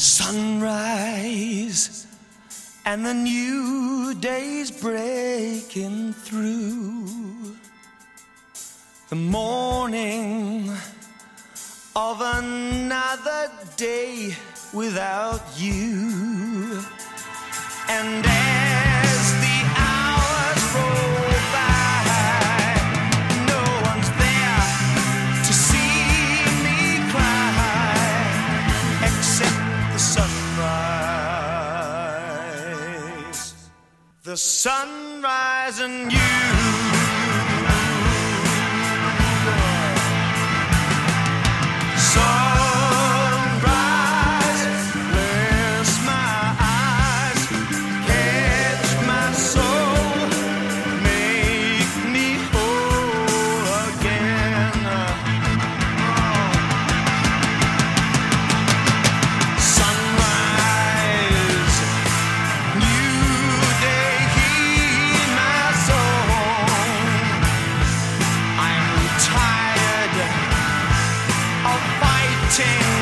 Sunrise and the new day's breaking through. The morning of another day without you. The sunrise and you. change.